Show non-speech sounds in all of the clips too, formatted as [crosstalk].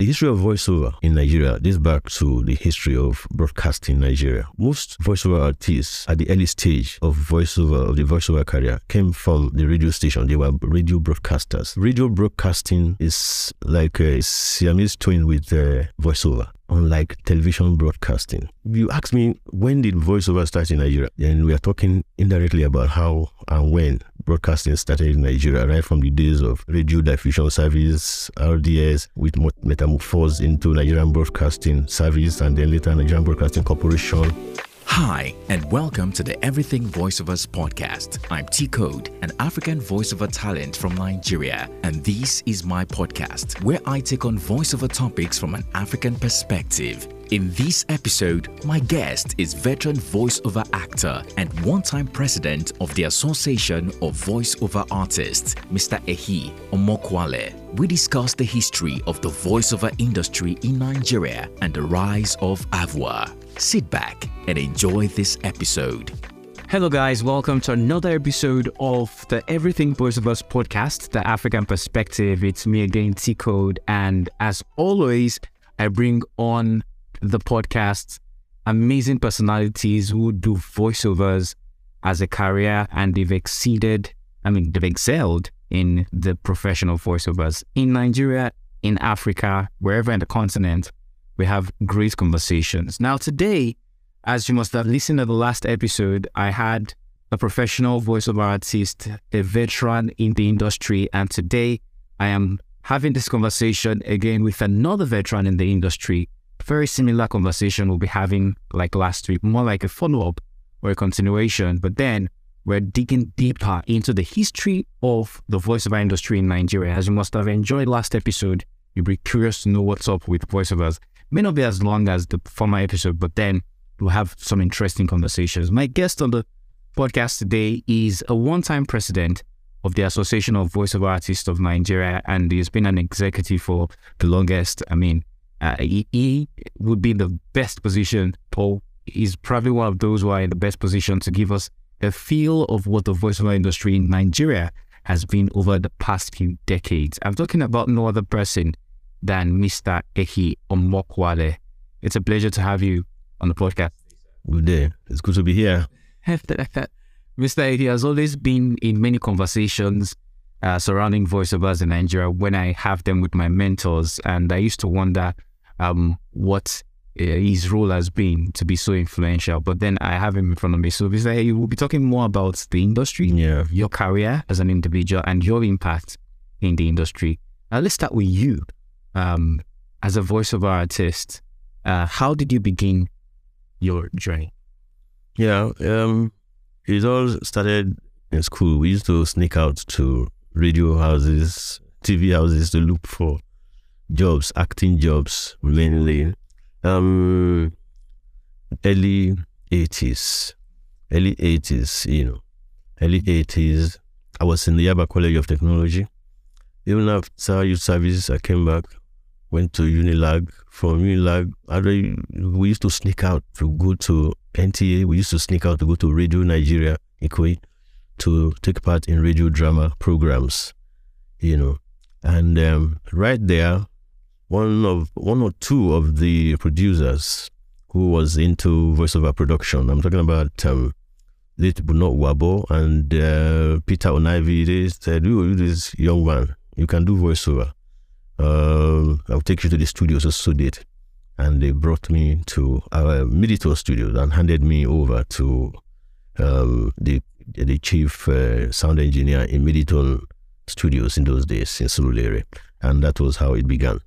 The history of voiceover in Nigeria dates back to the history of broadcasting in Nigeria. Most voiceover artists at the early stage of voiceover of the voiceover career came from the radio station. They were radio broadcasters. Radio broadcasting is like a Siamese twin with uh, voiceover unlike television broadcasting. You ask me when did voiceover start in Nigeria, then we are talking indirectly about how and when broadcasting started in Nigeria, right from the days of radio diffusion service, RDS, with metamorphosed into Nigerian Broadcasting Service and then later Nigerian Broadcasting Corporation. Hi, and welcome to the Everything Voiceovers podcast. I'm T Code, an African voiceover talent from Nigeria, and this is my podcast where I take on voiceover topics from an African perspective. In this episode, my guest is veteran voiceover actor and one time president of the Association of Voiceover Artists, Mr. Ehi Omokhuale. We discuss the history of the voiceover industry in Nigeria and the rise of AVOA. Sit back and enjoy this episode. Hello, guys. Welcome to another episode of the Everything Voiceovers podcast, the African perspective. It's me again, T Code. And as always, I bring on the podcast amazing personalities who do voiceovers as a career and they've exceeded, I mean, they've excelled in the professional voiceovers in Nigeria, in Africa, wherever in the continent we have great conversations. Now, today, as you must have listened to the last episode, I had a professional voiceover artist, a veteran in the industry, and today I am having this conversation again with another veteran in the industry. Very similar conversation we'll be having like last week, more like a follow up or a continuation, but then we're digging deeper into the history of the voiceover industry in Nigeria. As you must have enjoyed last episode, you'll be curious to know what's up with voiceovers may not be as long as the former episode, but then we'll have some interesting conversations. My guest on the podcast today is a one time president of the Association of Voiceover Artists of Nigeria, and he's been an executive for the longest. I mean, uh, he, he, would be the best position, or he's probably one of those who are in the best position to give us a feel of what the voiceover industry in Nigeria has been over the past few decades. I'm talking about no other person than Mr. Ehi Omokhuale. It's a pleasure to have you on the podcast. Good day. It's good to be here. [laughs] Mr. Ehi has always been in many conversations uh, surrounding voiceovers in Nigeria when I have them with my mentors. And I used to wonder um, what uh, his role has been to be so influential. But then I have him in front of me. So Mr. Ehi, we'll be talking more about the industry, yeah. your career as an individual, and your impact in the industry. Now, let's start with you um, as a voiceover artist, uh, how did you begin your journey? Yeah, um, it all started in school. We used to sneak out to radio houses, TV houses to look for jobs, acting jobs mainly. Um, early 80s, early 80s, you know, early 80s. I was in the Yaba College of Technology. Even after youth service, I came back went to Unilag. From Unilag, we used to sneak out to go to NTA. We used to sneak out to go to Radio Nigeria, Ikoyi, to take part in radio drama programs, you know. And um, right there, one of one or two of the producers who was into voiceover production. I'm talking about um, late Bunot Wabo and uh, Peter Onaivi. They said, "You, this young man, you can do voiceover." Uh, I'll take you to the studios to study it. And they brought me to our Midito studios and handed me over to um, the the chief uh, sound engineer in Midito Studios in those days in Surulere. And that was how it began.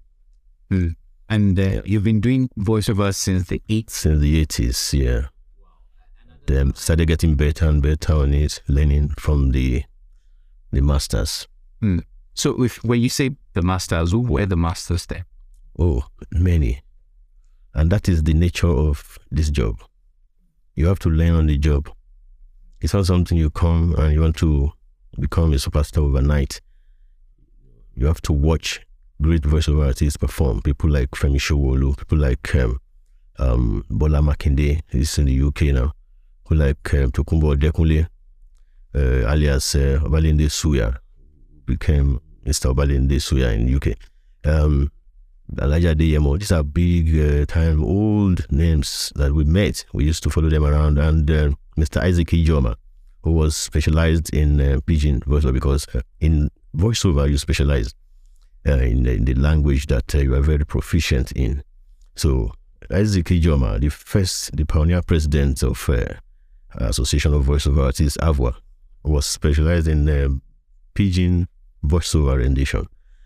Mm. And uh, you've been doing voiceover since the 80s? Since the 80s, yeah. Then started getting better and better on it, learning from the the masters. Mm. So if when you say the masters, who were the masters there? Oh, many. And that is the nature of this job. You have to learn on the job. It's not something you come and you want to become a superstar overnight. You have to watch great voiceover artists perform. People like Femi Sowolu, people like um, um, Bola Makinde, he's in the UK now, who like um, Tokunbo Dekunle, uh, alias uh, Obalende Suya, became Mr. Obalende Suya in UK. Um, Elijah Deyemo. These are big uh, time old names that we met. We used to follow them around. And uh, Mr. Isaac Ijoma, who was specialized in uh, pidgin voiceover because uh, in voiceover you specialize uh, in, in, the language that uh, you are very proficient in. So Isaac Ijoma, the first, the pioneer president of Association of Voiceover Artists, AVOA, was specialized in pidgin voiceover rendition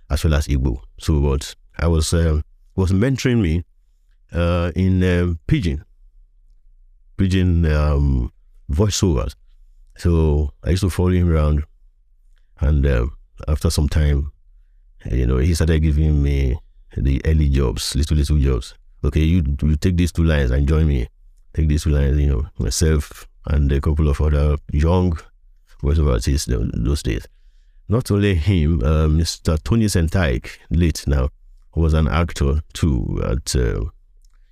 as well as Igbo. So what I was uh, was mentoring me uh, in um, pidgin, pidgin um, voiceovers. So I used to follow him around, and uh, after some time, you know, he started giving me the early jobs, little little jobs. Okay, you you take these two lines and join me. Take these two lines, you know, myself and a couple of other young voiceover artists those days. Not only him, uh, Mr. Tony Sentaik, late now, was an actor too at uh,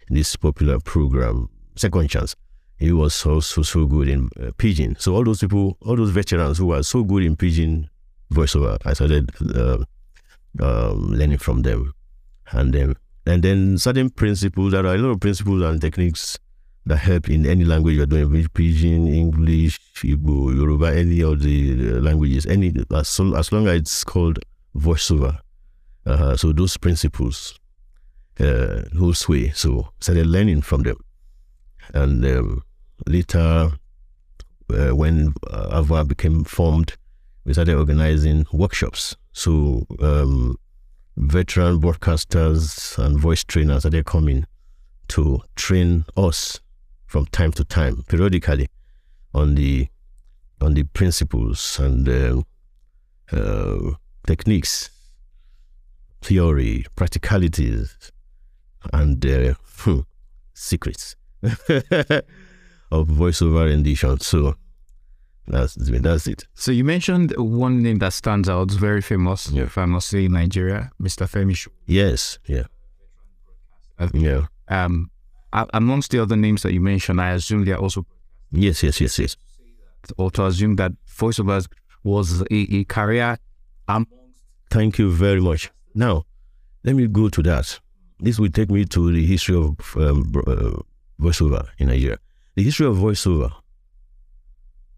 this popular program, Second Chance. He was also so good in uh, pidgin. So all those people, all those veterans who were so good in pidgin voiceover, I started uh, um, learning from them, and then and then certain principles. There are a lot of principles and techniques that help in any language you're doing, Pidgin, English, Igbo, Yoruba, any of the uh, languages, any as, as long as it's called voiceover. Uh, so those principles uh, hold sway. So started learning from them, and um, later uh, when uh, AVOA became formed, we started organizing workshops. So um, veteran broadcasters and voice trainers started coming to train us from time to time, periodically, on the on the principles and uh, uh, techniques, theory, practicalities, and uh, hmm, secrets [laughs] of voiceover rendition. So that's that's it. So you mentioned one name that stands out, very famous, yeah. if I must say, in Nigeria, Mr. Femi. Yes, yeah, yeah. Um, amongst the other names that you mentioned, I assume they are also. Yes, yes, yes, yes. Or to assume that voiceovers was a, a career. Um, Thank you very much. Now, let me go to that. This will take me to the history of um, uh, voiceover in Nigeria. The history of voiceover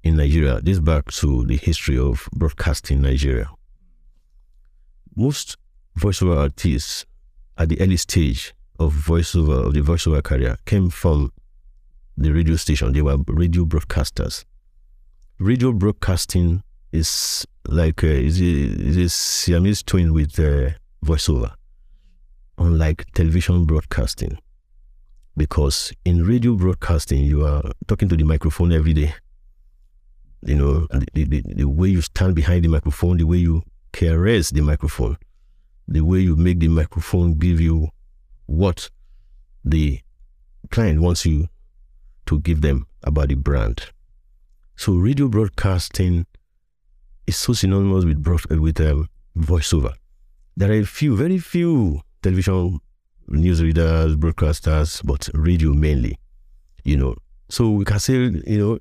in Nigeria this back to the history of broadcasting in Nigeria. Most voiceover artists at the early stage of voiceover of the voiceover career came from the radio station. They were radio broadcasters. Radio broadcasting is like a, is a Siamese twin with uh, voiceover, unlike television broadcasting. Because in radio broadcasting, you are talking to the microphone every day. You know, the, the, the way you stand behind the microphone, the way you caress the microphone, the way you make the microphone give you what the client wants you to give them about the brand. So radio broadcasting is so synonymous with broad, with um, voiceover. There are a few, very few television newsreaders, broadcasters, but radio mainly. You know, so we can say, you know,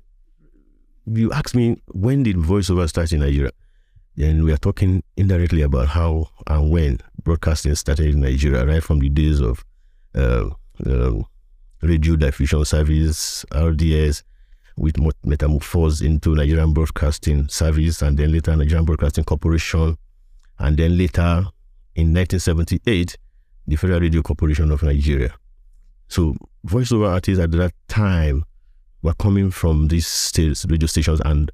you ask me when did voiceover start in Nigeria? Then we are talking indirectly about how and when broadcasting started in Nigeria, right from the days of uh, uh, radio diffusion service, RDS, with metamorphose into Nigerian Broadcasting Service, and then later Nigerian Broadcasting Corporation, and then later in 1978, the Federal Radio Corporation of Nigeria. So voiceover artists at that time were coming from these states, radio stations and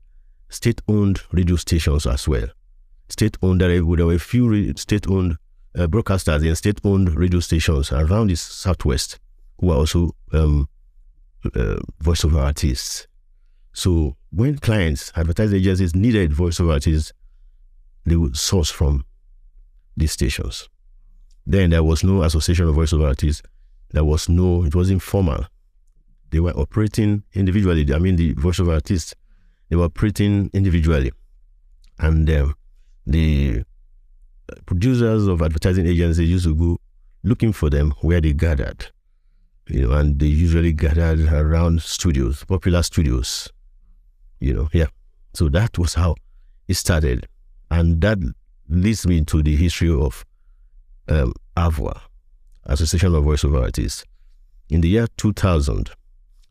state-owned radio stations as well. State-owned, there were a few state-owned uh, broadcasters in state-owned radio stations around the southwest who are also um, uh, voiceover artists. So when clients, advertising agencies needed voiceover artists, they would source from these stations. Then there was no association of voiceover artists. There was no, it was informal. They were operating individually. I mean, the voiceover artists, they were operating individually. And um, the producers of advertising agencies used to go looking for them where they gathered. You know, and they usually gathered around studios, popular studios. You know, yeah. So that was how it started. And that leads me to the history of um. Association of Voiceover Artists. In the year 2000,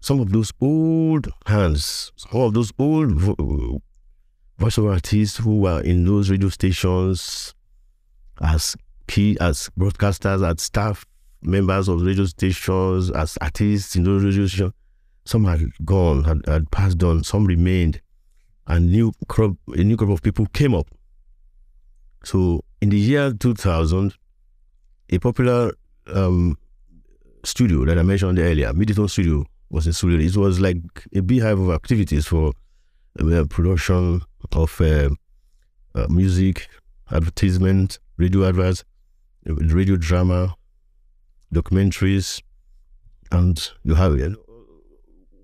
some of those old hands, some of those old vo- voiceover artists who were in those radio stations as key, as broadcasters, as staff members of radio stations, as artists in those radio stations, some had gone, had, had passed on, some remained, and new crop, a new group of people came up. So in the year 2000, a popular um, studio that I mentioned earlier, Middleton Studio, was in Surulere. It was like a beehive of activities for uh, production of uh, uh, music, advertisement, radio adverts, radio drama, documentaries, and you have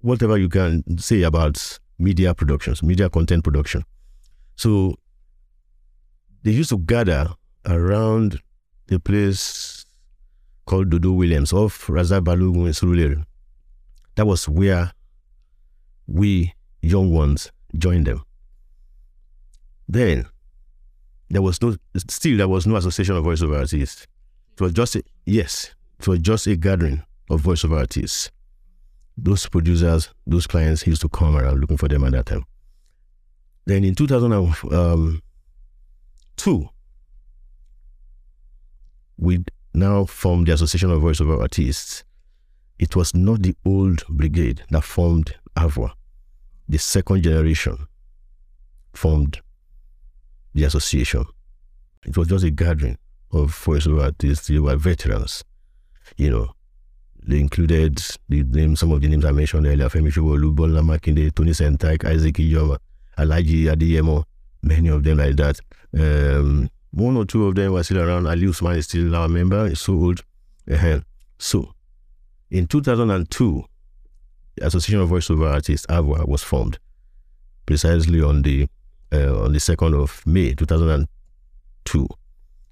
whatever you can say about media productions, media content production. So they used to gather around the place called Dodo Williams off Razak Balogun in Surulere. That was where we young ones joined them. Then there was no still there was no association of voiceover artists. It was just a, yes, it was just a gathering of voiceover artists. Those producers, those clients used to come around looking for them at that time. Then in 2002, um, we now formed the Association of Voiceover Artists. It was not the old brigade that formed AVOA. The second generation formed the association. It was just a gathering of voiceover artists. They were veterans, you know. They included the names, some of the names I mentioned earlier, Femi Showolu, Bola Makinde, Tony Sentak, Isaac Iyoma, Alhaji Adeyemo, many of them like that. Um, one or two of them were still around. Ali Usman is still our member. He's so old. Uh-huh. So, in 2002, the Association of Voiceover Artists, AVOA, was formed precisely on the uh, on the 2nd of May 2002.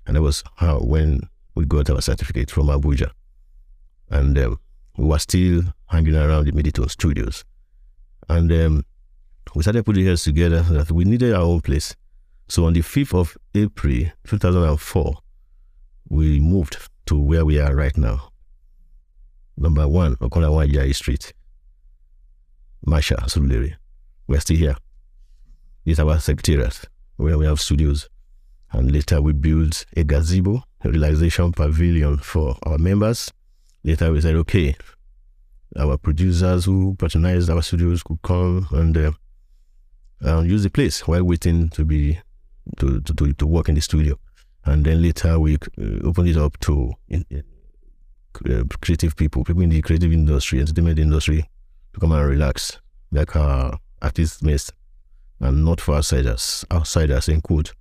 And that was how when we got our certificate from Abuja. And um, we were still hanging around the Middleton studios. And um, we started putting heads together that we needed our own place. So on the 5th of April 2004, we moved to where we are right now. Number one, Okonawa Jai Street, Masha, Surulere. We're still here. Is our secretariat where we have studios. And later we built a gazebo, a realization pavilion for our members. Later we said, okay, our producers who patronized our studios could come and uh, use the place while waiting to be to, to, to, to work in the studio. And then later we uh, opened it up to in, uh, creative people, people in the creative industry, entertainment industry, to come and relax, like our artist mates, and not for outsiders, outsiders in quote.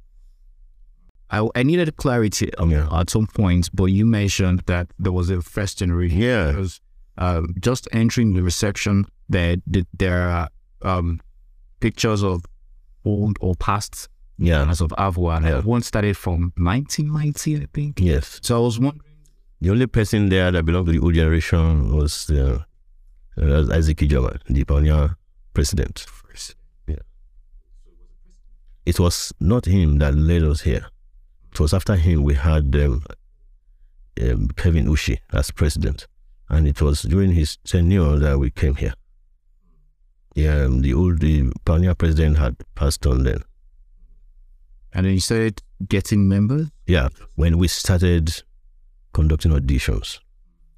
I, I needed clarity um, Yeah. at some point, but you mentioned that there was a first generation. Yeah. Because um, just entering the reception, there th- there are um, pictures of old or past Yeah. as of Avoa. And Yeah. One started from 1990, I think. Yes. So I was wondering. The only person there that belonged to the old generation was uh, uh, Isaac the pioneer president. It was not him that led us here. It was after him we had um, um, Kevin Ushi as president. And it was during his tenure that we came here. Yeah, um, the old the pioneer president had passed on then. And then you started getting members. Yeah, when we started conducting auditions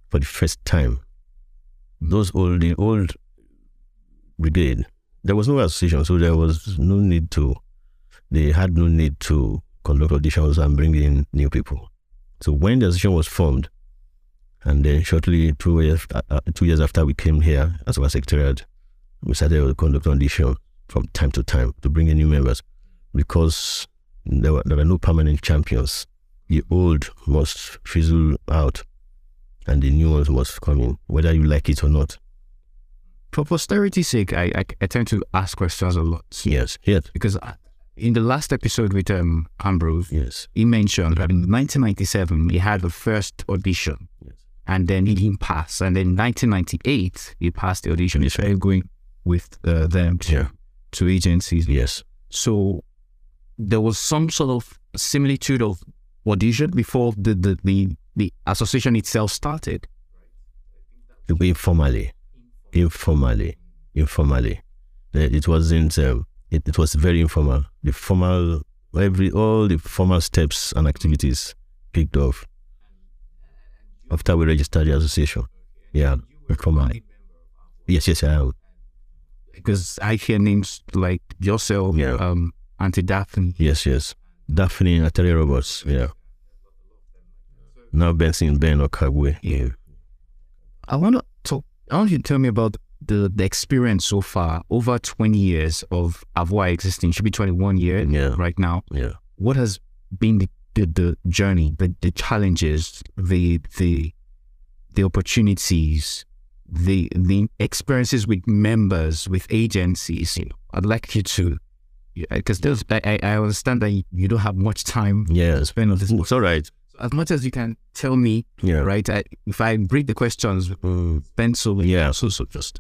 for the first time, those old the old brigade, there was no association, so there was no need to. They had no need to conduct auditions and bring in new people. So when the association was formed, and then shortly two years uh, uh, two years after we came here as our secretariat, we started to conduct audition from time to time to bring in new members because there were, there were no permanent champions. The old must fizzle out and the new ones must come in, whether you like it or not. For posterity's sake, I, I, I tend to ask questions a lot. Yes, yes, Because I- in the last episode with um, Ambrose, yes, he mentioned that in 1997 he had the first audition Yes. and then he didn't pass. And then 1998 he passed the audition. He started going with uh, them to, Yeah. to agencies. yes. So there was some sort of similitude of audition before the, the, the the association itself started? Informally, informally, informally. It wasn't. Um, it, it was very informal. The formal, every all the formal steps and activities kicked off after we registered the association. Yeah, informally. Yes, yes, I am. Because I hear names like yourself, Yeah. um, Auntie Daphne. Yes, yes. Daphne and Atari Robots. Yeah. Now Benson Ben Okagwe. Yeah. I want to talk. I want you to tell me about the, the experience so far over 20 years of Avoa existing. Should be 21 years Yeah. right now. Yeah. What has been the, the, the journey, the, the challenges, the the the opportunities, the the experiences with members, with agencies? You know, I'd like you to, because there's I, I understand that you don't have much time to spend on this. It's all right. As much as you can tell me, Yeah. right? I, if I break the questions, Mm. pencil, Yeah. so so just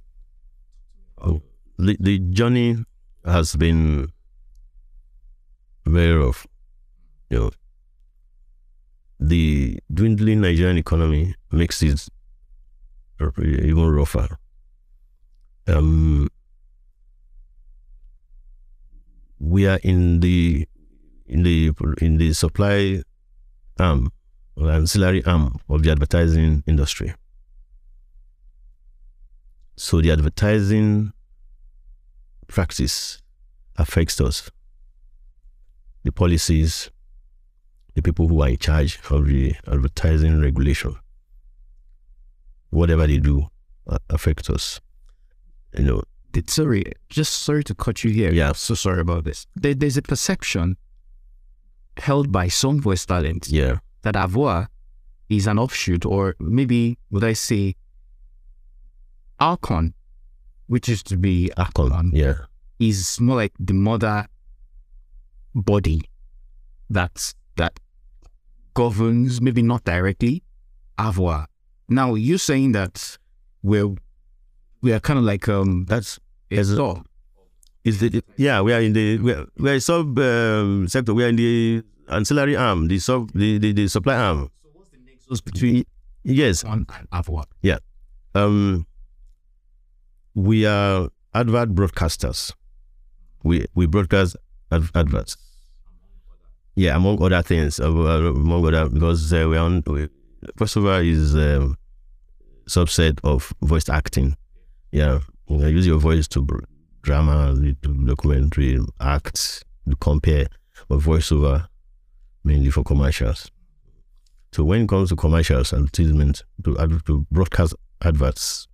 the, the journey has been very rough. You know, the dwindling Nigerian economy makes it even rougher. Um, we are in the in the in the supply arm or ancillary arm of the advertising industry. So the advertising practice affects us. The policies, the people who are in charge of the advertising regulation, whatever they do, uh, affects us. You know, sorry, just sorry to cut you here. Yeah. So sorry about this. There, there's a perception held by some voice talent yeah, that Avoa is an offshoot, or maybe would I say Alcon, which is to be ARCON, yeah, is more like the mother body that that governs, maybe not directly, Avoa. Now you're saying that we're we are kind of like um that's Yes. all is the yeah we are in the we are, we are sub um, sector. We are in the ancillary arm, the sub the the, the supply arm. So what's the nexus between Yes, on and Avoa. Yeah. Um, we are advert broadcasters. We we broadcast ad- adverts. Yeah, among other things, uh, among other because uh, we are on. We, voiceover is um, subset of voice acting. Yeah, you know, use your voice to drama, to documentary, act, to compare, but voiceover mainly for commercials. So when it comes to commercials, advertisement, to to broadcast adverts,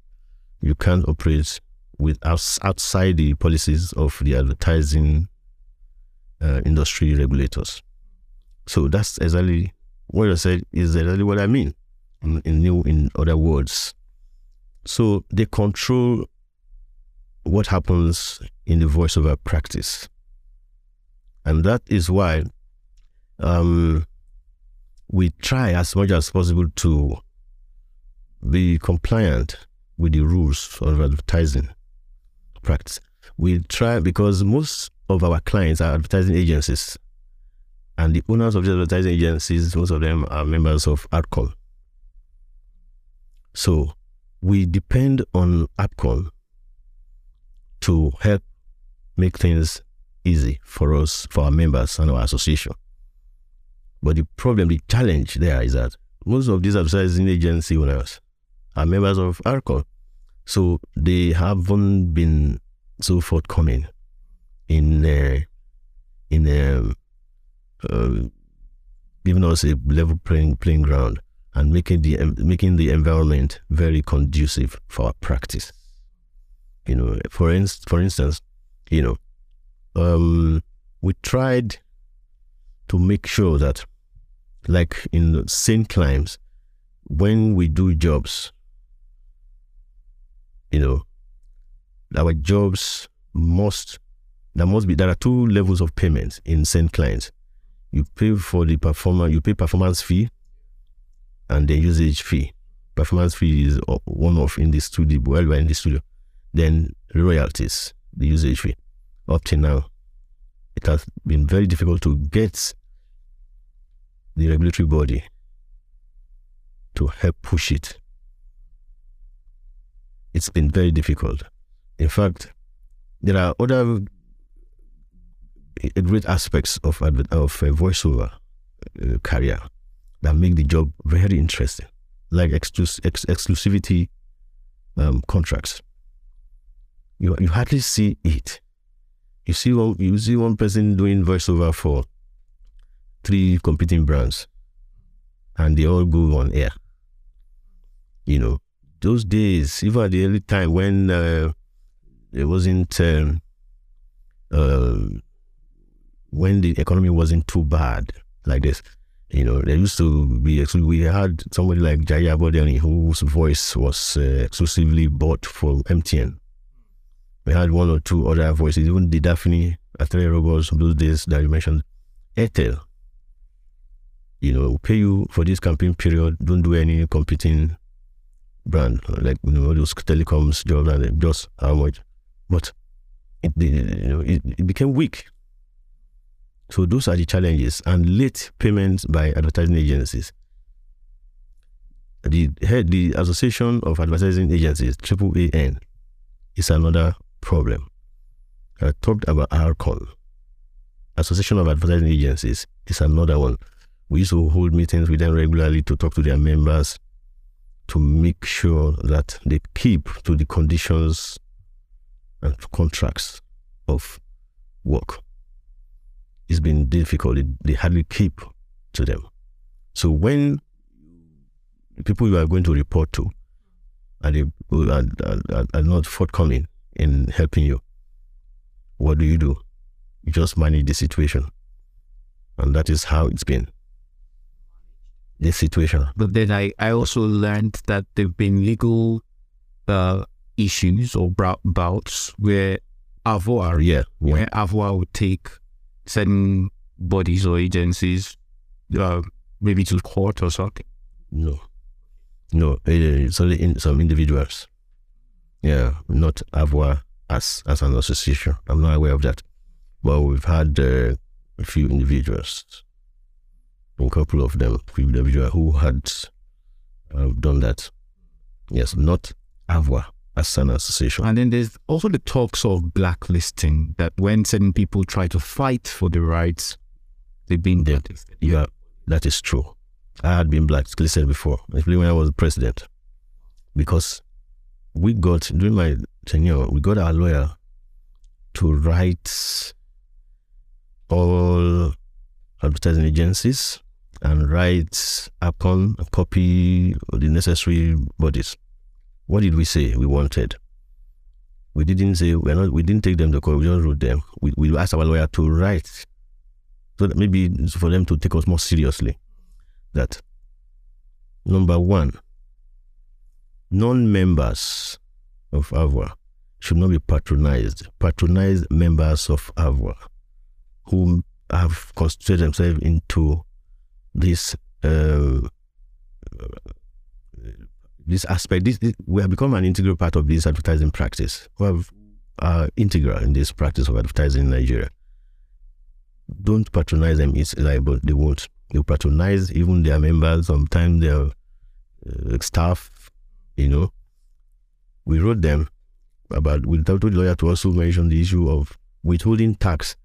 you can't operate with outs- outside the policies of the advertising uh, industry regulators. So that's exactly what I said is exactly what I mean in, in new in other words. So they control what happens in the voiceover practice. And that is why um, we try as much as possible to be compliant with the rules of advertising practice. We try because most of our clients are advertising agencies, and the owners of the advertising agencies, most of them are members of ARCON. So we depend on ARCON to help make things easy for us, for our members and our association. But the problem, the challenge there is that most of these advertising agency owners are members of ARCON. So they haven't been so forthcoming in uh, in um, uh, giving us a level playing playing ground and making the making the environment very conducive for our practice. You know, for inst- for instance, you know, um, we tried to make sure that, like in St. Climes, when we do jobs, you know, our jobs must there must be there are two levels of payment in St. Clients. You pay for the performer, you pay performance fee, and then usage fee. Performance fee is one off in the studio while we're in the studio. Then royalties, the usage fee. Up till now, it has been very difficult to get the regulatory body to help push it. It's been very difficult. In fact, there are other great aspects of of a voiceover uh, career that make the job very interesting, like ex- exclusivity um, contracts. You you hardly see it. You see one you see one person doing voiceover for three competing brands, and they all go on air. You know, those days, even at the early time when uh, it wasn't um, uh, when the economy wasn't too bad like this. You know, there used to be, we had somebody like Jaya Bodeni whose voice was uh, exclusively bought for MTN. We had one or two other voices, even the Daphne Atelier Robots, those days that you mentioned. Airtel, you know, pay you for this campaign period, don't do any competing brand, like, you know, those telecoms jobs and just how much. But it, you know, it, it became weak so those are the challenges and late payments by advertising agencies. The head, the Association of Advertising Agencies, Triple AN, is another problem. I talked about ARCON. Association of Advertising Agencies is another one. We used to hold meetings with them regularly to talk to their members to make sure that they keep to the conditions and contracts of work it's been difficult. They hardly keep to them. So when people you are going to report to are, they, are, are, are not forthcoming in helping you, what do you do? You just manage the situation. And that is how it's been. The situation. But then I, I also learned that there have been legal uh, issues or bouts where Avoa, yeah, yeah. where Avoa would take certain bodies or agencies, uh, maybe to court or something? No, no, it's only in some individuals. Yeah, not Avoa as as an association. I'm not aware of that, but we've had uh, a few individuals, a couple of them, individuals who had uh, done that. Yes, not Avoa as an association. And then there's also the talks of blacklisting that when certain people try to fight for the rights, they've been blacklisted. Yeah, that is true. I had been blacklisted before, especially when I was president, because we got during my tenure, we got our lawyer to write all advertising agencies and write upon a copy of the necessary bodies. What did we say we wanted? We didn't say we're not. We didn't take them to court. We just wrote them. We, we asked our lawyer to write, so that maybe for them to take us more seriously. That number one, non-members of AVOA should not be patronized. Patronized members of AVOA who have constituted themselves into this uh, this aspect, this, this, we have become an integral part of this advertising practice. We have uh, integral in this practice of advertising in Nigeria. Don't patronize them. It's liable. They won't. They patronize even their members, sometimes their uh, staff. You know, we wrote them about. We told the lawyer to also mention the issue of withholding tax.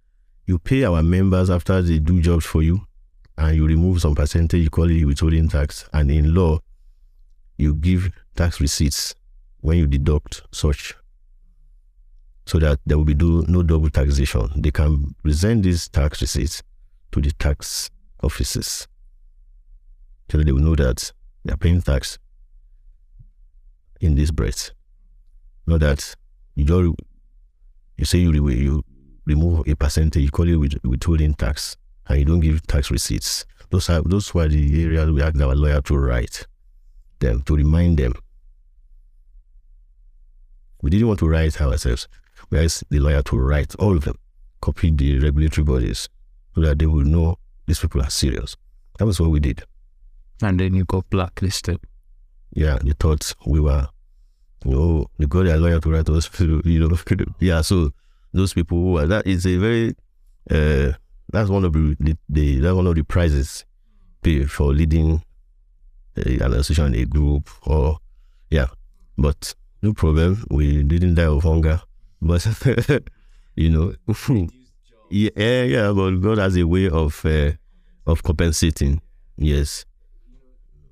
You pay our members after they do jobs for you, and you remove some percentage. You call it withholding tax. And in law, you give tax receipts when you deduct such so that there will be do, no double taxation. They can present these tax receipts to the tax offices so they will know that they are paying tax in this breath. Not that you just you say you, you remove a percentage, you call it with, withholding tax, and you don't give tax receipts. Those are those were the areas we asked our lawyer to write them, to remind them. We didn't want to write ourselves. We asked the lawyer to write all of them, copy the regulatory bodies so that they will know these people are serious. That was what we did. And then you got blacklisted. Yeah, they thought we were, you know, they got their lawyer to write us, [laughs] you know. yeah, so those people who are, that is a very, uh, that's one of the, the, the that's one of the prizes for leading a, an association, a group, or yeah. But no problem. We didn't die of hunger, but [laughs] you know, [laughs] yeah, yeah. But God has a way of uh, of compensating. Yes.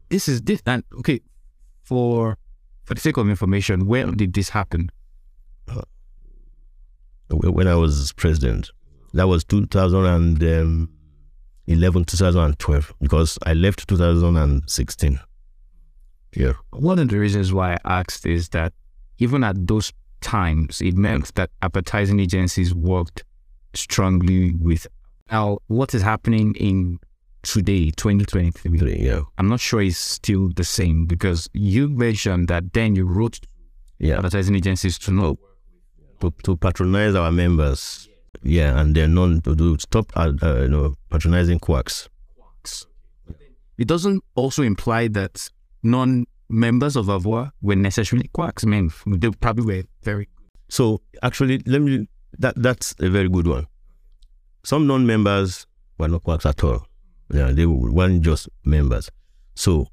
This is this and okay for for the sake of information. Where did this happen? when I was president. That was 2011, um, 2012, because I left 2016. Yeah. One of the reasons why I asked is that even at those times, it meant mm. that advertising agencies worked strongly with. Now, what is happening in today, 2023? Yeah. I'm not sure it's still the same because you mentioned that then you wrote Yeah. advertising agencies to know. To, to patronize our members. Yeah. And they're non to do stop, uh, uh, you know, patronizing quacks. It doesn't also imply that non-members of Avoa were necessarily quacks. I mean, they probably were very So actually, let me that that's a very good one. Some non-members were not quacks at all. Yeah, they weren't just members. So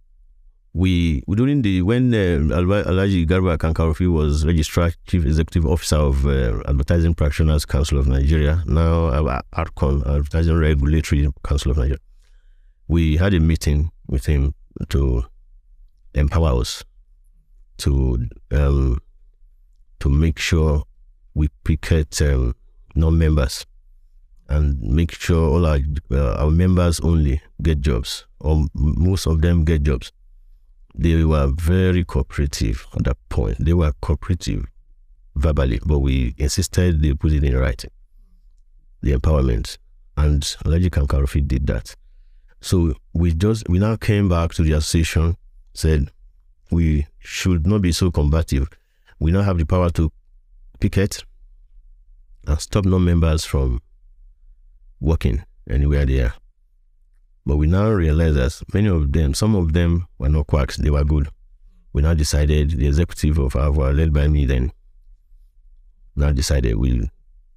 we during the when uh, Alhaji Garba Kankarofi was registrar chief executive officer of uh, Advertising Practitioners Council of Nigeria, now uh, ARCON, Advertising Regulatory Council of Nigeria. We had a meeting with him to empower us to um, to make sure we picket um, non-members and make sure all our uh, our members only get jobs, or most of them get jobs. They were very cooperative on that point. They were cooperative verbally, but we insisted they put it in writing. The empowerment, and Alhaji Kankarofi did that. So we just we now came back to the association, said we should not be so combative. We now have the power to picket and stop non-members from working anywhere they are. But we now realize that many of them, some of them were not quacks, they were good. We now decided, the executive of Avoa, led by me then, now decided we, you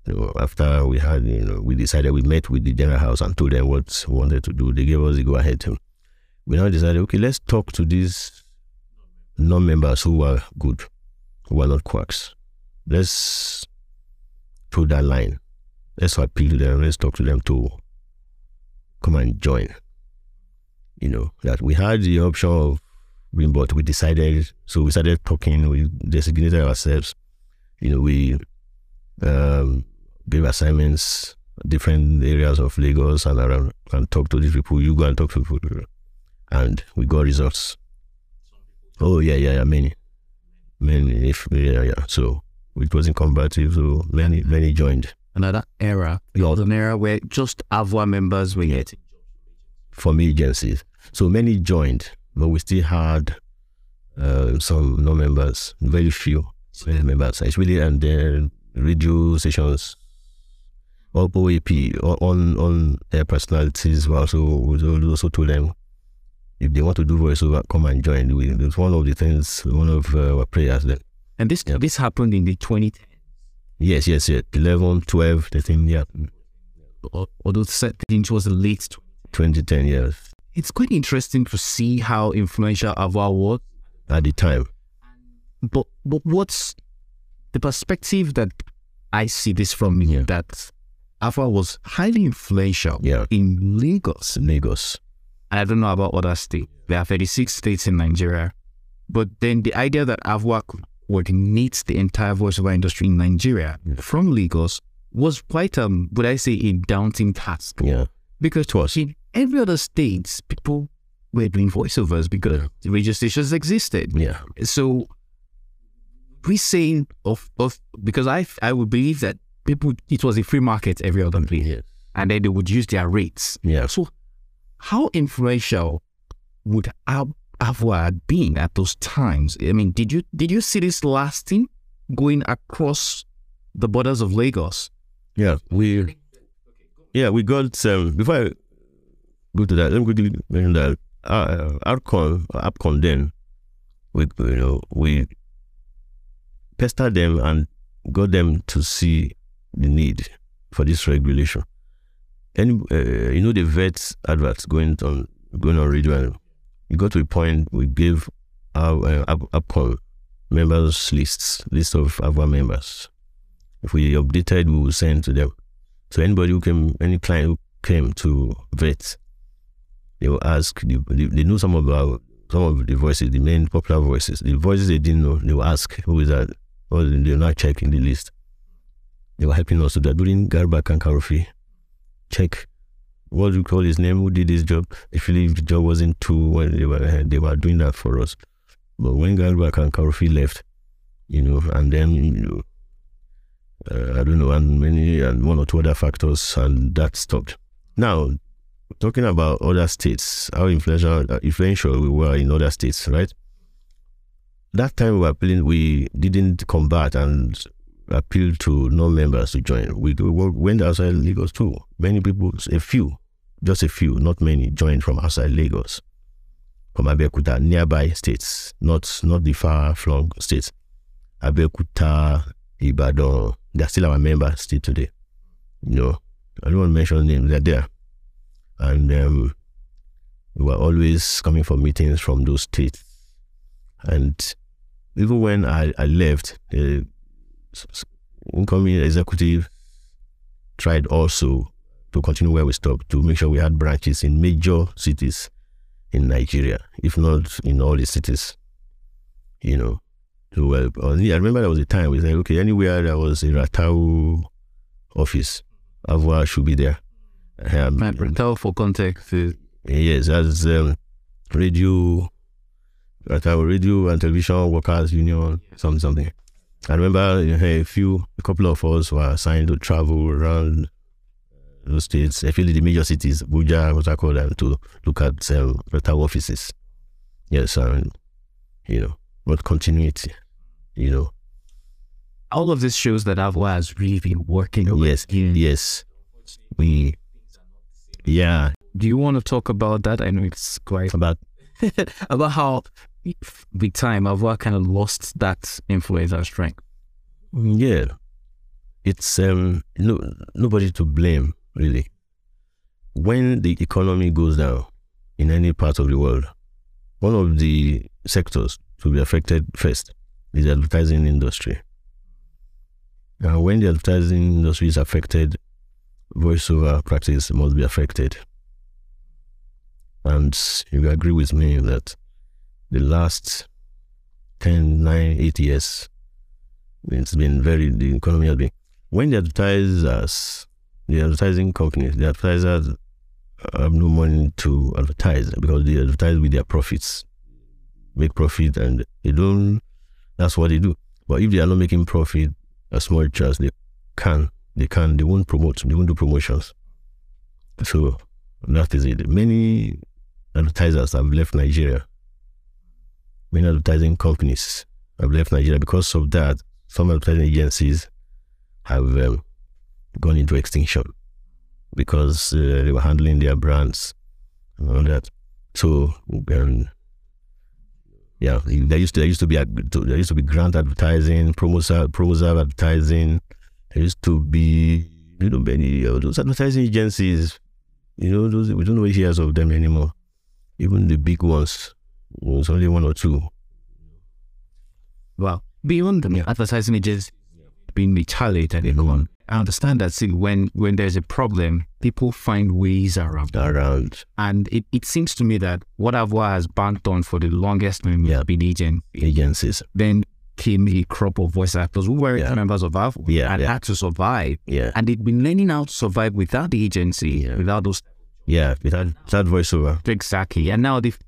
know, after we had, you know, we decided we met with the general house and told them what we wanted to do. They gave us the go ahead. We now decided, okay, let's talk to these non-members who were good, who were not quacks. Let's through that line. Let's appeal to them. Let's talk to them to come and join. You know, that we had the option of being, but we decided, so we started talking, we designated ourselves. You know, we um, gave assignments, different areas of Lagos and around, and talk to these people. You go and talk to people. And we got results. Oh, yeah, yeah, yeah, many. Many, if, yeah, yeah. So it wasn't combative, so many, many joined. another era. It was an era where just Avoa members were getting. from agencies. So many joined, but we still had uh, some no members, very few members. It's really and the radio stations, or OAP, on on their personalities. We also we also told them if they want to do voiceover, come and join. We, it's one of the things, one of uh, our prayers. Then And this Yeah. this happened in the 2010s. yes, yes, yes, 11, 12, 13, yeah, Although certainly it was the late. tw- 2010 years It's quite interesting to see how influential Avoa was. at the time. But but what's the perspective that I see this from? Yeah. That Avoa was highly influential Yeah, in Lagos. Lagos. I don't know about other states. There are 36 states in Nigeria. But then the idea that AVOA could coordinate the entire voiceover industry in Nigeria from Lagos was quite, um, would I say, a daunting task. Yeah, Because it was. in every other state, people were doing voiceovers because the radio stations existed. Yeah, So we say of, of because I I would believe that people it was a free market every other place, yeah, and then they would use their rates. yeah. So, how influential would Av- Avoa have been at those times? I mean, did you did you see this lasting, going across the borders of Lagos? Yeah, we yeah we got um, before I go to that. Let me quickly mention that uh, Outcon APCON then we you know we pestered them and got them to see the need for this regulation. And uh, you know the vet adverts going on going on radio and got to a point we gave our uh, members lists, list of our members. If we updated, we will send to them. So anybody who came, any client who came to vet, they will ask. They, they, they know some of our some of the voices, the main popular voices. The voices they didn't know, they will ask, "Who is that?" Or they're not checking the list. They were helping us to that during Garba and Karofi. Check what do you call his name? Who did this job? Actually, the job wasn't too when they were they were doing that for us. But when Garba and Karofi left, you know, and then you know, uh, I don't know, and many and one or two other factors, and that stopped. Now, talking about other states, how influential uh, influential we were in other states, right? That time we were appealing, we didn't combat and appeal to non-members to join. We, we went outside Lagos too. Many people, a few, just a few, not many, joined from outside Lagos, from Abeokuta, nearby states, not not the far-flung states. Abeokuta, Ibadan, they're still our members still today. You know, I don't want to mention names, they're there. And um, we were always coming for meetings from those states. And even when I, I left, the incoming executive tried also to continue where we stopped to make sure we had branches in major cities in Nigeria, if not in all the cities. You know, so I remember there was a time we said, okay, anywhere there was a RATTAWU office, AVOA should be there. Um, RATTAWU, for context, is yes, as um, radio at our radio and television workers union, something, something. I remember a few, a couple of us were assigned to travel around those states, especially the major cities, Abuja, what I call them, to look at um, offices. Yes, and you know, but continuity, you know. All of this shows that AVOA has really been working. Yes, yes. We, yeah. Do you want to talk about that? I know it's quite about [laughs] about how with time AVOA kind of lost that influence and strength. Yeah, it's um no nobody to blame really. When the economy goes down in any part of the world, one of the sectors to be affected first is the advertising industry. And when the advertising industry is affected, voiceover practice must be affected. And you agree with me that the last 10, 9, 8 years, it's been very, the economy has been, when the advertisers, the advertising companies, the advertisers have no money to advertise because they advertise with their profits, make profit, and they don't, that's what they do. But if they are not making profit, as much as they can, they can, they won't promote, they won't do promotions. So that is it. Many advertisers have left Nigeria many advertising companies have left Nigeria because of that. Some advertising agencies have um, gone into extinction because uh, they were handling their brands and all that. So, um, yeah, there used to there used to be a, there used to be grant advertising, Promoserve Promoserve advertising. There used to be you know many uh, those advertising agencies. You know those we don't know hears of them anymore. Even the big ones it was only one or two. Well, Beyond the yeah. advertising agencies being retaliated and everyone. I understand that see, when when there's a problem, people find ways around. Around. And it, it seems to me that what AVOA has banked on for the longest time yeah. been agent agencies. Then came a crop of voice actors who were yeah. members of AVOA yeah, and yeah. had to survive. Yeah. And they'd been learning how to survive without the agency, yeah. without those Yeah, without without voiceover. Exactly. And now they've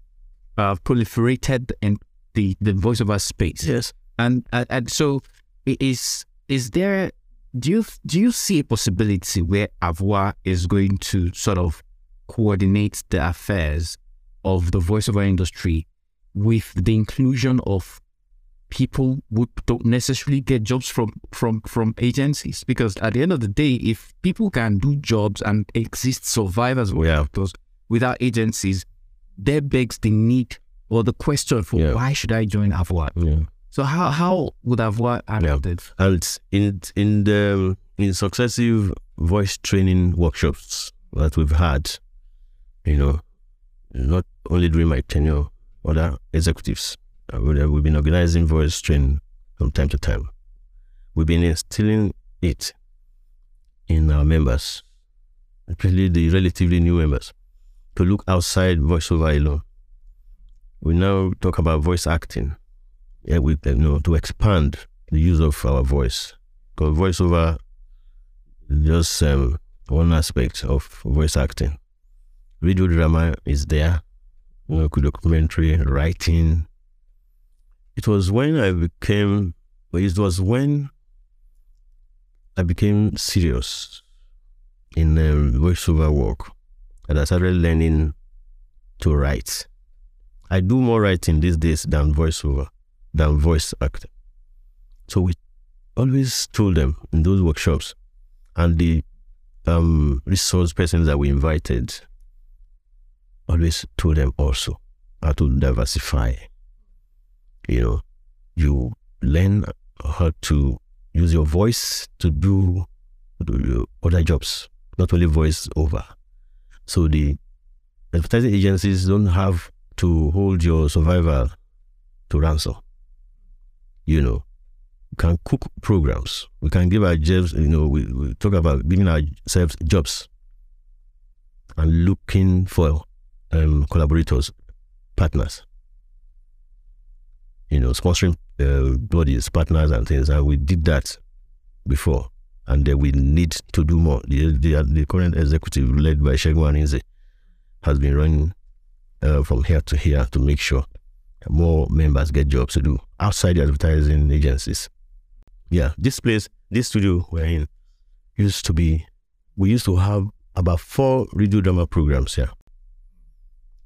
uh, proliferated in the, the voiceover space. Yes. And, and and so is is there do you do you see a possibility where AVOA is going to sort of coordinate the affairs of the voiceover industry with the inclusion of people who don't necessarily get jobs from from from agencies because at the end of the day if people can do jobs and exist survive as well yeah. without agencies that begs the need or the question for Yeah. why should I join AVOA? Yeah. So how how would AVOA handle Yeah. And in in the in successive voice training workshops that we've had, you know, not only during my tenure other executives. Uh, we- We've been organizing voice training from time to time. We've been instilling it in our members, especially the relatively new members, to look outside voiceover alone. We now talk about voice acting. Yeah, we you know to expand the use of our voice. Because voiceover is just um, one aspect of voice acting. Video drama is there, you know, documentary, writing. It was when I became, it was when I became serious in um, voiceover work and I started learning to write. I do more writing these days than voiceover, than voice acting. So we always told them in those workshops and the um, resource persons that we invited always told them also how to diversify. You know, you learn how to use your voice to do, do other jobs, not only voice over. So the advertising agencies don't have to hold your survival to ransom. You know, we can cook programs. We can give our jobs, you know, we, we talk about giving ourselves jobs and looking for um, collaborators, partners, you know, sponsoring uh, bodies, partners, and things. And we did that before, and then we need to do more. The, the, the current executive, led by Segun has been running uh, from here to here to make sure more members get jobs to do outside the advertising agencies. Yeah, this place, this studio we're in, used to be, we used to have about four radio drama programs here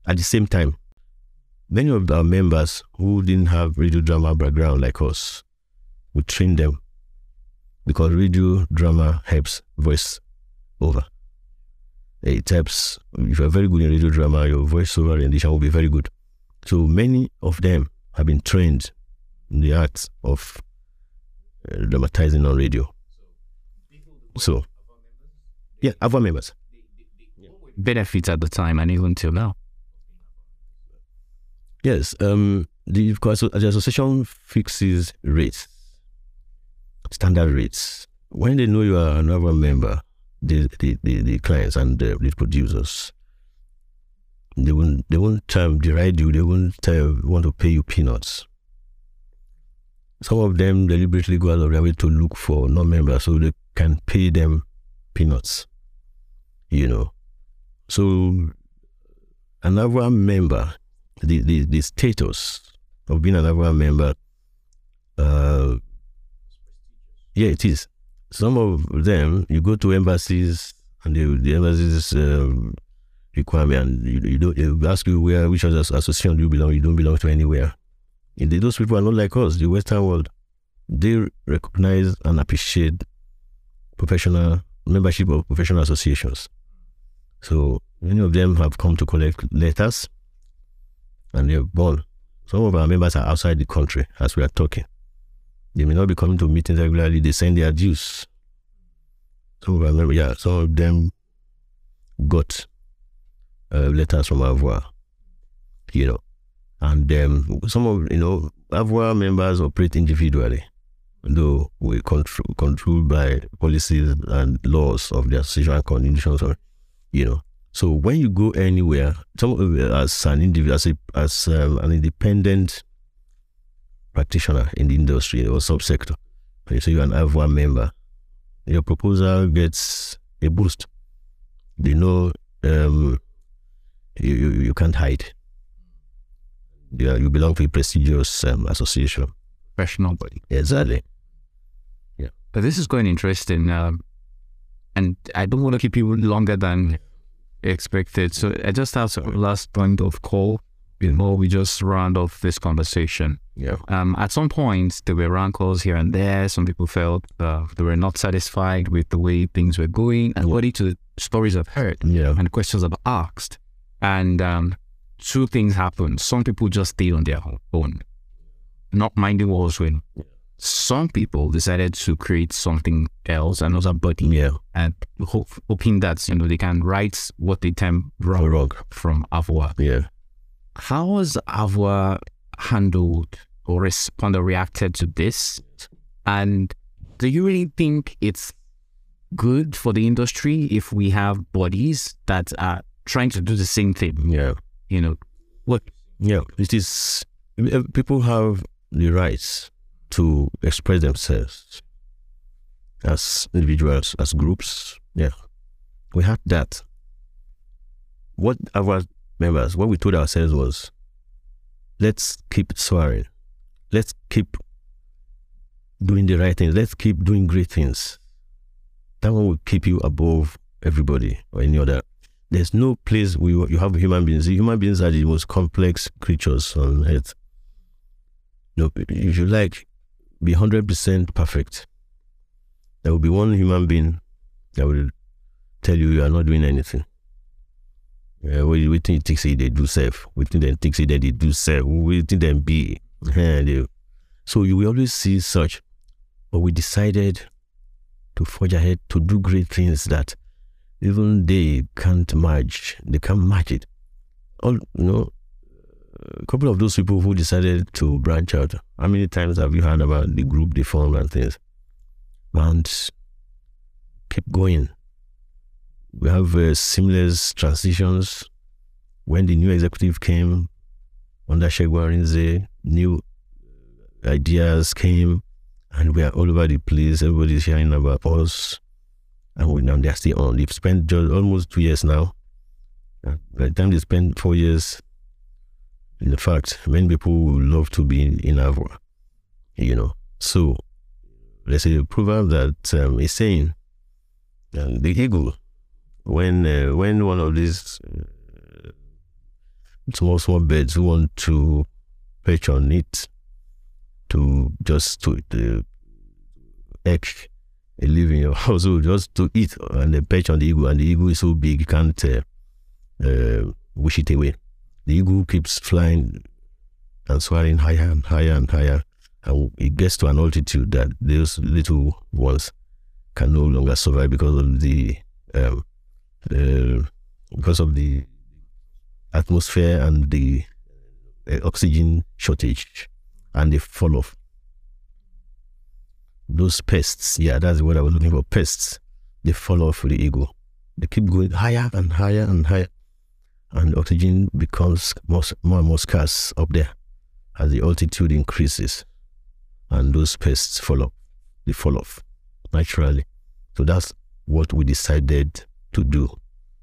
at the same time. Many of our members who didn't have radio drama background like us, we trained them because radio drama helps voice over. It helps, if you're very good in radio drama, your voiceover rendition will be very good. So many of them have been trained in the art of uh, dramatizing on radio. So, yeah, our members. Benefits at the time and even till now. Yes, um, the, because the association fixes rates, standard rates. When they know you are an another member, the the, the, the clients and the, the producers, they won't they won't um, deride you. They won't uh, want to pay you peanuts. Some of them deliberately go out of their way to look for non-members so they can pay them peanuts. You know, so another member the, the, the status of being an African member, uh, yeah, it is. Some of them, you go to embassies and the, embassies um, requirement, you, you don't they ask you where which association do you belong. You don't belong to anywhere. And they, those people are not like us, the Western world. They recognize and appreciate professional membership of professional associations. So many of them have come to collect letters and they're born. Some of our members are outside the country as we are talking. They may not be coming to meetings regularly. They send their dues. Some of our members, yeah, some of them got uh, letters from AVOA, you know, and um, some of you know AVOA members operate individually, though we control controlled by policies and laws of the association and conditions, or you know. So when you go anywhere, some as an individual, as, a, as um, an independent practitioner in the industry or subsector, and you say you're an AVOA member, your proposal gets a boost. They know um, you, you, you can't hide. Yeah, you belong to a prestigious um, association. Professional body. Exactly. Yeah. But this is going interesting. Um, and I don't want to keep you longer than expected. So I just have a last point of call before we just round off this conversation. Yeah. Um, at some point, there were rankles here and there. Some people felt uh, they were not satisfied with the way things were going, and according to the stories I've heard Yeah. and questions I've asked. And um, two things happened. Some people just stayed on their own, not minding what was going. on. Some people decided to create something else, another body, Yeah. and hope, hoping that you know they can write what they term wrong, Wrong. from AVOA. Yeah. how has AVOA handled or responded or reacted to this? And do you really think it's good for the industry if we have bodies that are trying to do the same thing? Yeah. You know, what? Yeah. It is, people have the rights to express themselves as individuals, as groups. Yeah. We had that. What our members, what we told ourselves was, let's keep swearing. Let's keep doing the right things. Let's keep doing great things. That one will keep you above everybody or any other. There's no place we you have human beings. Human beings are the most complex creatures on earth. No, if you like, be hundred percent perfect. There will be one human being that will tell you you are not doing anything. Yeah, we, we think it they do self. We think they think that they do self. We think them be. They, so you will always see such. But we decided to forge ahead to do great things that even they can't match. They can't match it. All you know, a couple of those people who decided to branch out. How many times have you heard about the group they formed and things? And keep going. We have uh, seamless transitions. When the new executive came under Segun Arinze, new ideas came, and we are all over the place. Everybody's hearing about us, and we now they're still on. They've spent just almost two years now. By the time they spend four years, in fact, many people love to be in, in AVOA, you know. So, there's a proverb that um, is saying, uh, the eagle, when uh, when one of these uh, small small birds want to perch on it to just to, to egg a live in your [laughs] household just to eat and perch on the eagle and the eagle is so big you can't uh, uh, wish it away. The eagle keeps flying and soaring higher and higher and higher and it gets to an altitude that those little ones can no longer survive because of the um, uh, because of the atmosphere and the uh, oxygen shortage and the fall off. Those pests, yeah, that's what I was looking for. Pests, they fall off the eagle. They keep going higher and higher and higher, and oxygen becomes more, more and more scarce up there as the altitude increases, and those pests fall off. They fall off naturally. So that's what we decided to do.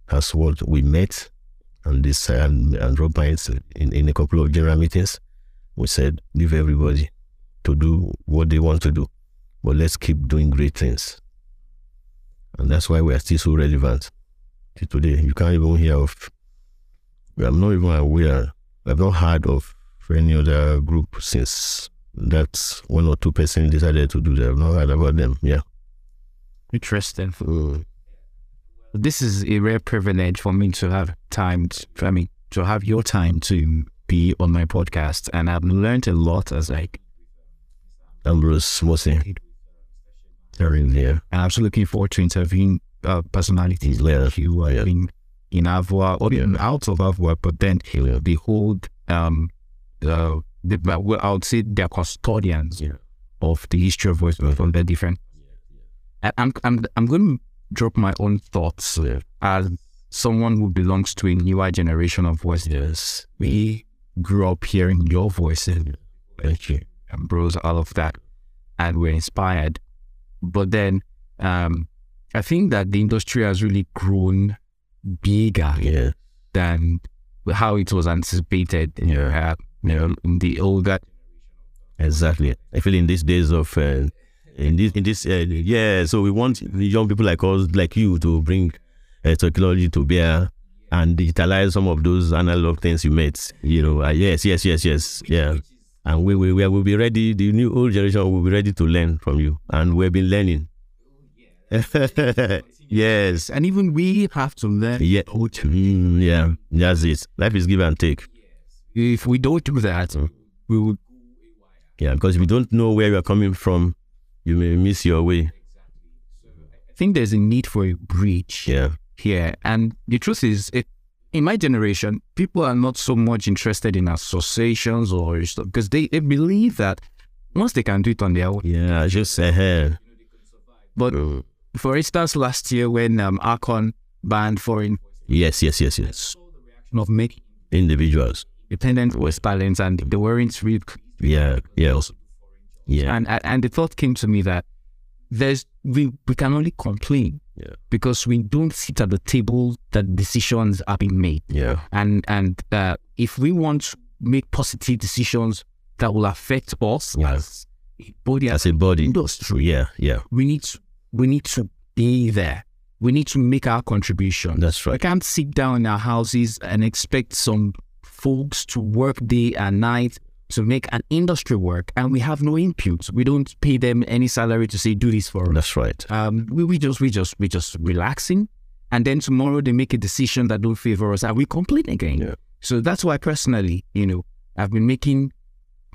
That's what we met and this and, and Rob in, in a couple of general meetings we said, leave everybody to do what they want to do, but let's keep doing great things. And that's why we are still so relevant to today. You can't even hear of, I'm not even aware, I've not heard of any other group since that one or two persons decided to do that. I've not heard about them. Yeah. Interesting. Mm. This is a rare privilege for me to have time, to, I mean, to have your time to be on my podcast, and I've learned a lot as like Ambrose Mosi. Yeah. And I'm also looking forward to interviewing uh, personalities yeah. like you yeah. in, in AVOA or yeah. out of AVOA, but then yeah. behold, um, uh, the, well, I would say they're custodians yeah. of the history of voice from the different. I'm, I'm, I'm going to drop my own thoughts yeah. as someone who belongs to a newer generation of voices. Yes. We grew up hearing your voice and thank you and bros all of that and we're inspired but then um, i think that the industry has really grown bigger yeah. than how it was anticipated yeah. Uh, you know in the older exactly i feel in these days of uh, in this in this uh, yeah so we want young people like us like you to bring uh, technology to bear and digitalize some of those analog things you made. You know, uh, yes, yes, yes, yes, yeah. And we, we, we will be ready. The new old generation will be ready to learn from you, and we've been learning. [laughs] yes, and even we have to learn. Yeah, mm, yeah, that's it. Life is give and take. If we don't do that, mm. we will. Yeah, because if you don't know where you are coming from, you may miss your way. I think there's a need for a bridge. Yeah here. And the truth is, it, in my generation, people are not so much interested in associations or stuff because they, they believe that once they can do it on their own. Yeah, just ahead. But Mm. For instance, last year when um, ARCON banned foreign Yes, yes, yes, yes. of making Individuals. independent voice talents and they weren't really Yeah, yes. Yeah. and and the thought came to me that there's we we can only complain Yeah. because we don't sit at the table that decisions are being made Yeah. and and uh, if we want to make positive decisions that will affect us Yeah. as a body As a body. industry Yeah, yeah. we need to we need to be there we need to make our contribution That's right. we can't sit down in our houses and expect some folks to work day and night to make an industry work and we have no input. We don't pay them any salary to say do this for us. That's right. Um, we, we just we just we just relaxing and then tomorrow they make a decision that don't favor us and we complain again. Yeah. So that's why personally, you know, I've been making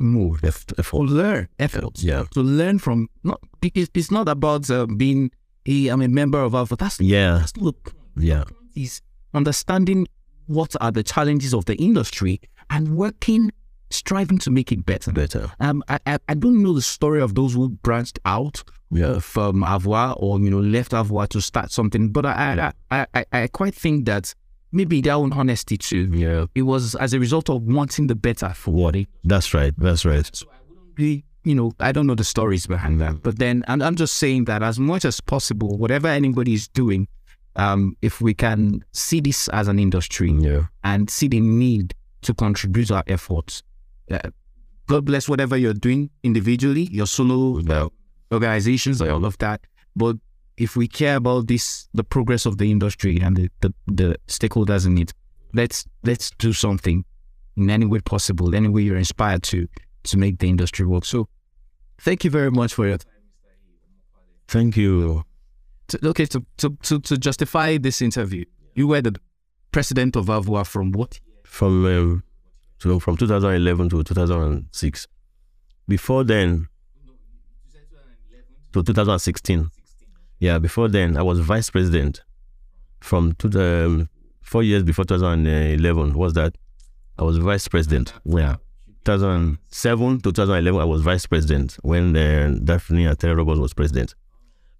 moves F- F- to learn efforts Yeah. to learn from not it's, it's not about uh, being a I'm a member of Alpha. That's Yeah. that's not Yeah. is understanding what are the challenges of the industry and working, striving to make it better. Better. Um, I, I, I don't know the story of those who branched out Yeah. from AVOA or you know left AVOA to start something, but I I, I, I quite think that maybe their own honesty too. Yeah. It was as a result of wanting the better for what it That's right. That's right. So really, you know, I don't know the stories behind that. But then I'm, I'm just saying that as much as possible, whatever anybody is doing, um, if we can see this as an industry Yeah. and see the need to contribute our efforts, uh, God bless whatever you're doing individually, your solo uh, organizations, I all of that. But if we care about this, the progress of the industry and the, the, the stakeholders in it, let's let's do something in any way possible, any way you're inspired to to make the industry work. So, thank you very much for your time. Thank you. To, okay, to, to to to justify this interview, you were the president of AVOA from what? From um, so from 2011 to 2006. Before then, to 2016. Yeah, before then I was vice president. From two, um, four years before 2011 was that I was vice president. Yeah, 2007 to 2011 I was vice president when uh, Daphne Atero Roberts was president.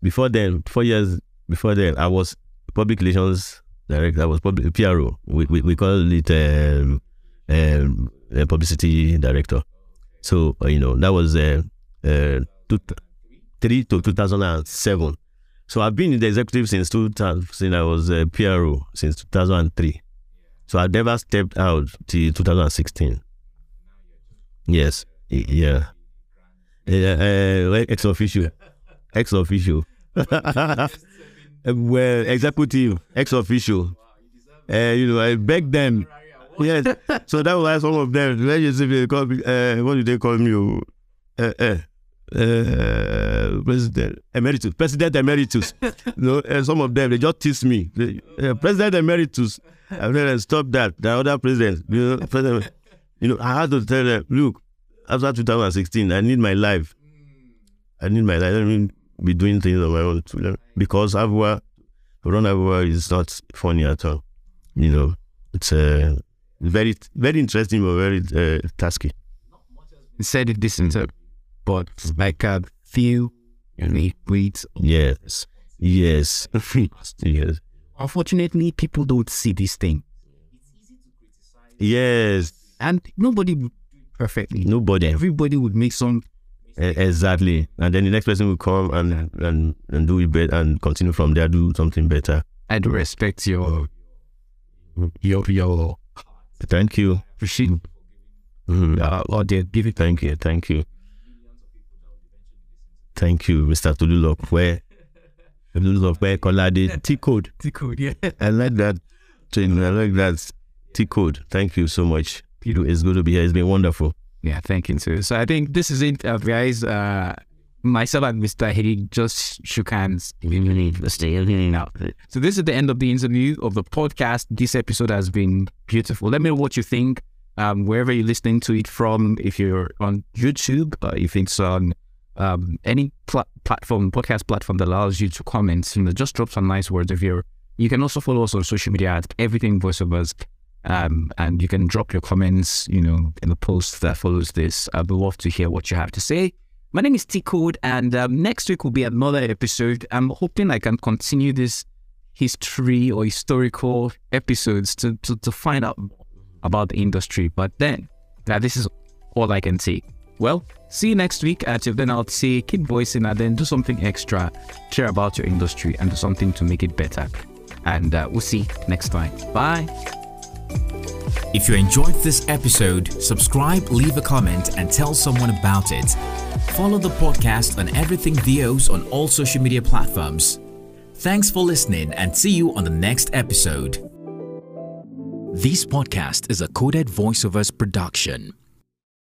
Before then, four years before then, I was public relations director. I was public PRO. We, we, we call it um, um, publicity director. So uh, you know that was uh, uh, two, three to 2007. So I've been in the executive since 2000, since I was uh, PRO since 2003. So I never stepped out till 2016. Yes, Y- yeah, uh, uh, ex officio, ex officio. [laughs] well, executive, ex officio. Uh, you know, I beg them. Yes. So that was why some of them, uh, what do they call me? oh? Uh, uh, uh, President Emeritus. President Emeritus. [laughs] no, and some of them, they just tease me. They, uh, President Emeritus. I said, stop that. The other president, you know, president, you know, I had to tell them, look, after 2016, I need my life. I need my life. I don't mean be doing things on my own to learn. because AVOA, run AVOA is not funny at all. You know, it's uh, very, very interesting but very uh, tasky. said in this interview, but like a few unique weeks. Yes, yes, [laughs] yes, Unfortunately, people don't see this thing, yes. and nobody would do it perfectly. Nobody Everybody would make some. Exactly, and then the next person will come and and and do it better and continue from there, do something better. I do respect your your your Thank you. appreciate Mhm. uh, give it. Thank you. Thank you. Thank you, Mr. Tolulope. Tolulope Kolade. T code. Code, yeah. I like that thing. I like that T code. Thank you so much. It's good to be here. It's been wonderful. Yeah, thank you too. So I think this is it, uh, guys. Uh, myself and Mr. Hidi just shook hands. So this is the end of the interview of the podcast. This episode has been beautiful. Let me know what you think. Um, wherever you're listening to it from, if you're on YouTube, uh, if it's on um, any pla- platform, podcast platform that allows you to comment, you know, just drop some nice words. If you're You can also follow us on social media at Everything Voiceovers. Um, and you can drop your comments, you know, in the post that follows this. I'd love to hear what you have to say. My name is T Code, and um, next week will be another episode. I'm hoping I can continue this history or historical episodes to, to, to find out about the industry. But then, now this is all I can say. Well, see you next week. Until then, I'll say keep voicing and then do something extra, care about your industry, and do something to make it better. And uh, we'll see next time. Bye. If you enjoyed this episode, subscribe, leave a comment, and tell someone about it. Follow the podcast on Everything VOs on all social media platforms. Thanks for listening and see you on the next episode. This podcast is a coded voiceovers production.